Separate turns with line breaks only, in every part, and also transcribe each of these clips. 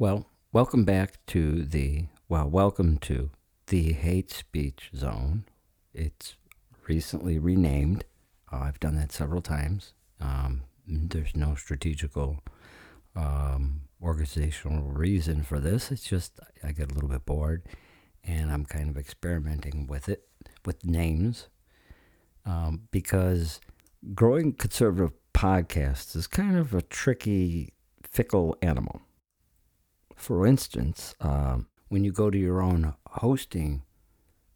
Well, welcome back to the, well, welcome to the Hate Speech Zone. It's recently renamed. Uh, I've done that several times. Um, there's no strategical um, organizational reason for this. It's just I get a little bit bored and I'm kind of experimenting with it, with names, um, because growing conservative podcasts is kind of a tricky, fickle animal. For instance, um, when you go to your own hosting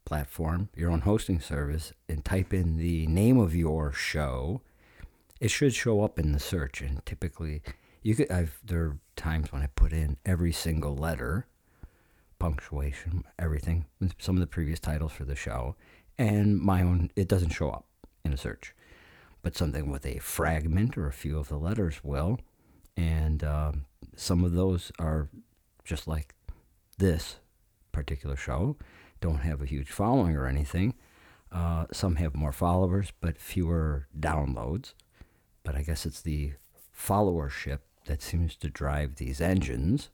platform, your own hosting service, and type in the name of your show, it should show up in the search. And typically, you could. I've there are times when I put in every single letter, punctuation, everything, some of the previous titles for the show, and my own. It doesn't show up in a search, but something with a fragment or a few of the letters will, and um, some of those are just like this particular show don't have a huge following or anything. Uh, some have more followers, but fewer downloads. But I guess it's the followership that seems to drive these engines.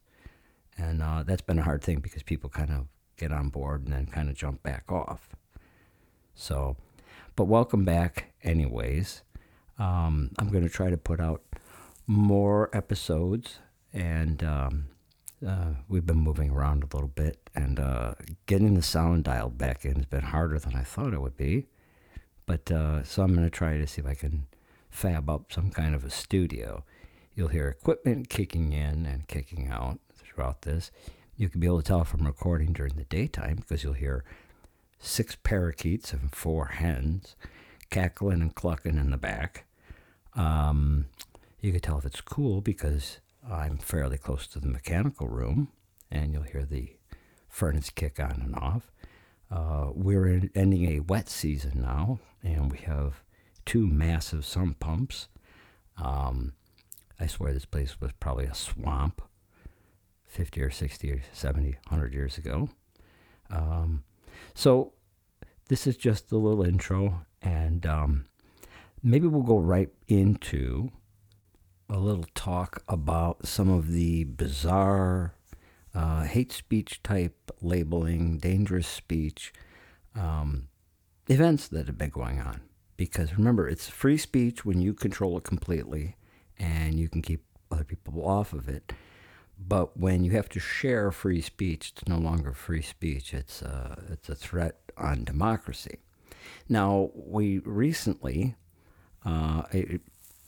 And uh, that's been a hard thing because people kind of get on board and then kind of jump back off. So, but welcome back, anyways. Um, I'm going to try to put out more episodes and um, uh, we've been moving around a little bit, and uh, getting the sound dialed back in has been harder than I thought it would be. But uh, so I'm going to try to see if I can fab up some kind of a studio. You'll hear equipment kicking in and kicking out throughout this. You can be able to tell from recording during the daytime because you'll hear six parakeets and four hens cackling and clucking in the back. Um, you can tell if it's cool because I'm fairly close to the mechanical room, and you'll hear the furnace kick on and off. Uh, we're in, ending a wet season now, and we have two massive sump pumps. Um, I swear this place was probably a swamp 50 or 60 or 70, 100 years ago. Um, so this is just a little intro, and um, maybe we'll go right into a little talk about some of the bizarre uh, hate speech type labeling, dangerous speech um, events that have been going on. Because remember, it's free speech when you control it completely and you can keep other people off of it. But when you have to share free speech, it's no longer free speech. It's a, it's a threat on democracy. Now, we recently, uh,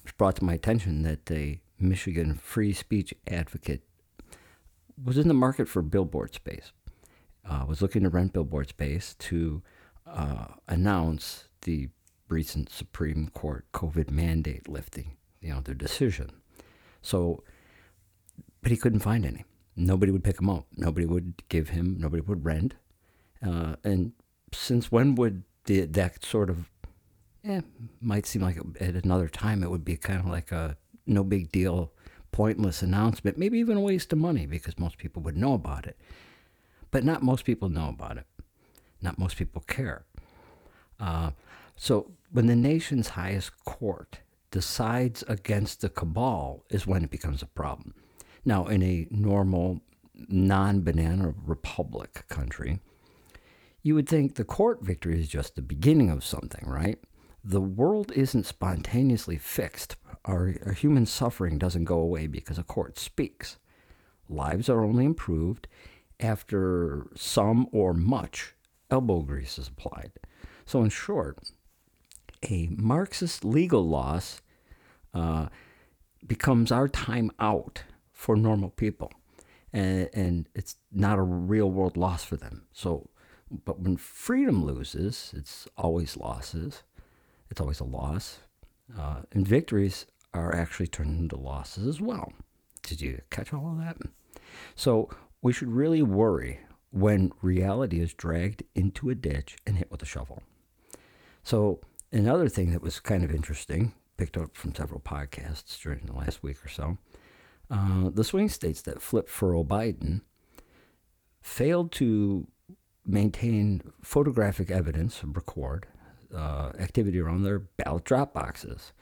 was brought to my attention that a Michigan free speech advocate was in the market for billboard space. Uh, was looking to rent billboard space to uh, announce the recent Supreme Court COVID mandate lifting, you know, their decision. So, but he couldn't find any. Nobody would pick him up. Nobody would give him. Nobody would rent. Uh, and since when would the, that sort of yeah, might seem like at another time it would be kind of like a no big deal, pointless announcement, maybe even a waste of money because most people would know about it. But not most people know about it. Not most people care. Uh, so when the nation's highest court decides against the cabal is when it becomes a problem. Now, in a normal, non banana republic country, you would think the court victory is just the beginning of something, right? The world isn't spontaneously fixed. Our, our, human suffering doesn't go away because a court speaks. Lives are only improved after some or much elbow grease is applied. So, in short, a Marxist legal loss uh, becomes our time out for normal people. And, and it's not a real world loss for them. So, but when freedom loses, it's always losses it's always a loss. Uh, and victories are actually turned into losses as well. Did you catch all of that? So we should really worry when reality is dragged into a ditch and hit with a shovel. So another thing that was kind of interesting, picked up from several podcasts during the last week or so, uh, the swing states that flipped for Biden failed to maintain photographic evidence, record, uh, activity around their ballot drop boxes.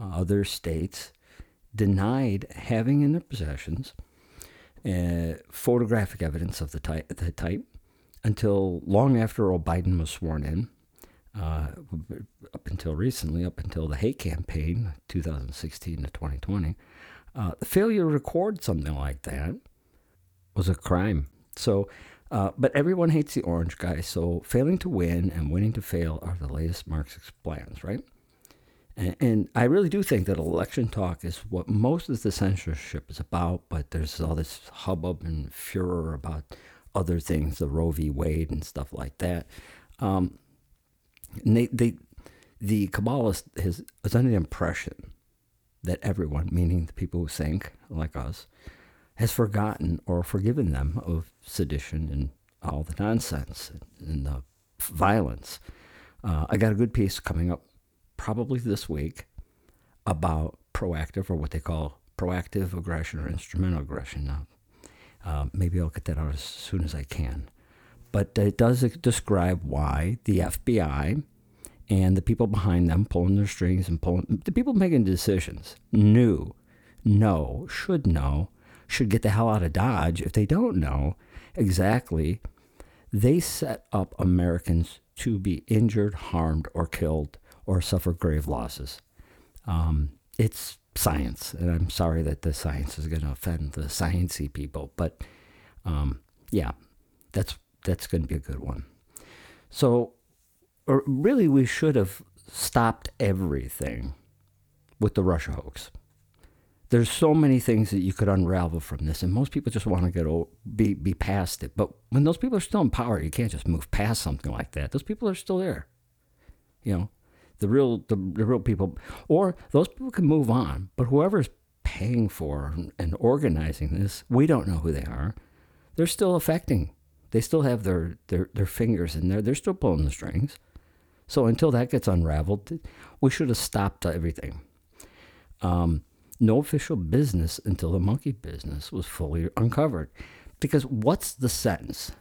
Uh, other states denied having in their possessions uh, photographic evidence of the type, the type until long after Biden was sworn in. Uh, up until recently, up until the hate campaign, 2016 to 2020, uh, the failure to record something like that was a crime. So, uh, but everyone hates the orange guy. So, failing to win and winning to fail are the latest Marxist plans, right? And, and I really do think that election talk is what most of the censorship is about. But there's all this hubbub and furor about other things, the Roe v. Wade and stuff like that. Um, they, they, the Kabbalist has, is under the impression that everyone, meaning the people who think like us, has forgotten or forgiven them of sedition and all the nonsense and the violence. Uh, I got a good piece coming up probably this week about proactive or what they call proactive aggression or instrumental aggression. Now, uh, maybe I'll get that out as soon as I can. But it does describe why the FBI and the people behind them pulling their strings and pulling the people making decisions knew, know, should know, should get the hell out of Dodge if they don't know exactly. They set up Americans to be injured, harmed, or killed, or suffer grave losses. Um, it's science, and I'm sorry that the science is going to offend the sciency people, but um, yeah, that's that's going to be a good one. So really, we should have stopped everything with the Russia hoax. There's so many things that you could unravel from this, and most people just want to get old, be be past it. But when those people are still in power, you can't just move past something like that. Those people are still there. You know, the real the, the real people, or those people can move on. But whoever's paying for and organizing this, we don't know who they are. They're still affecting. They still have their their, their fingers in there. They're still pulling the strings. So until that gets unraveled, we should have stopped everything. Um, no official business until the monkey business was fully uncovered. Because what's the sense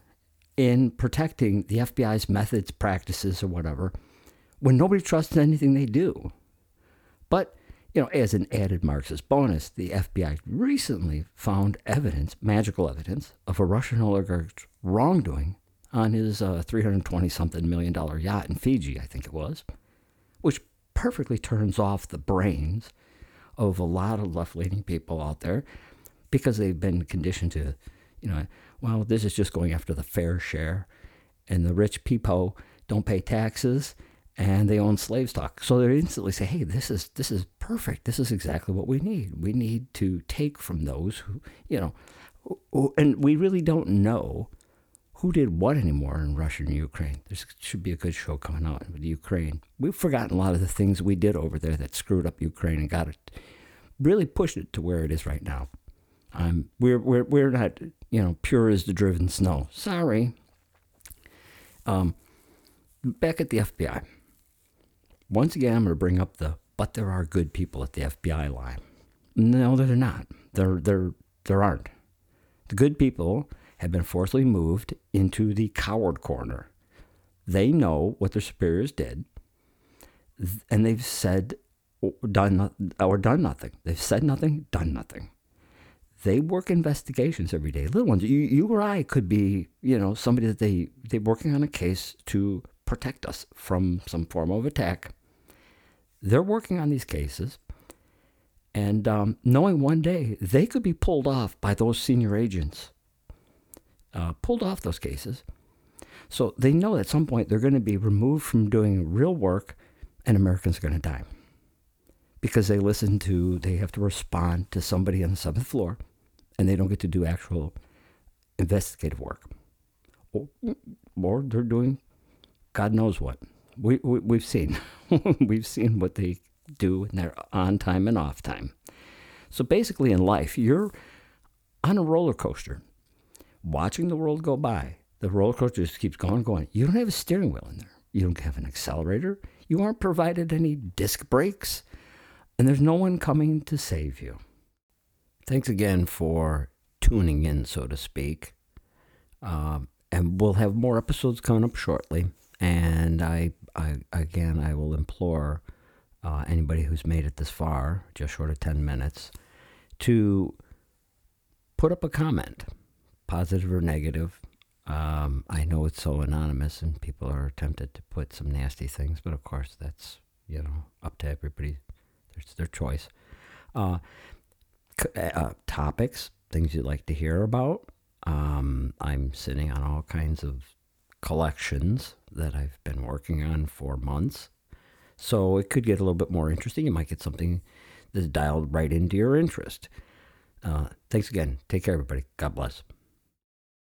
in protecting the FBI's methods, practices, or whatever when nobody trusts anything they do? But, you know, as an added Marxist bonus, the FBI recently found evidence, magical evidence, of a Russian oligarch's wrongdoing on his uh, 320 something million dollar yacht in Fiji, I think it was, which perfectly turns off the brains of a lot of left leaning people out there because they've been conditioned to, you know, well, this is just going after the fair share, and the rich people don't pay taxes and they own slave stock. So they instantly say, "Hey, this is this is perfect. This is exactly what we need. We need to take from those who, you know, and we really don't know who did what anymore in Russia and Ukraine. There should be a good show coming out with Ukraine. We've forgotten a lot of the things we did over there that screwed up Ukraine and got it, really pushed it to where it is right now. Um, we're, we're, we're not, you know, pure as the driven snow. Sorry. Um, back at the FBI. Once again, I'm going to bring up the but there are good people at the FBI line. No, they're not. There, there, there aren't. The good people have been forcibly moved into the coward corner. They know what their superiors did, and they've said, done, or done nothing. They've said nothing, done nothing. They work investigations every day. Little ones, you, you or I could be, you know, somebody that they they're working on a case to protect us from some form of attack. They're working on these cases, and um, knowing one day they could be pulled off by those senior agents uh, pulled off those cases. So they know at some point they're going to be removed from doing real work and Americans are going to die. Because they listen to, they have to respond to somebody on the seventh floor and they don't get to do actual investigative work. Or, or they're doing God knows what. We, we, we've seen. we've seen what they do in their on time and off time. So basically, in life, you're on a roller coaster watching the world go by. The roller coaster just keeps going, going. You don't have a steering wheel in there. You don't have an accelerator. You aren't provided any disc brakes. And there's no one coming to save you. Thanks again for tuning in, so to speak. Um, and we'll have more episodes coming up shortly. And I, I again, I will implore uh, anybody who's made it this far, just short of 10 minutes, to put up a comment, positive or negative. Um, I know it's so anonymous and people are tempted to put some nasty things, but of course that's, you know, up to everybody. It's their choice. Uh, uh, topics, things you'd like to hear about. Um, I'm sitting on all kinds of collections that I've been working on for months. So it could get a little bit more interesting. You might get something that's dialed right into your interest. Uh, thanks again. Take care, everybody. God bless.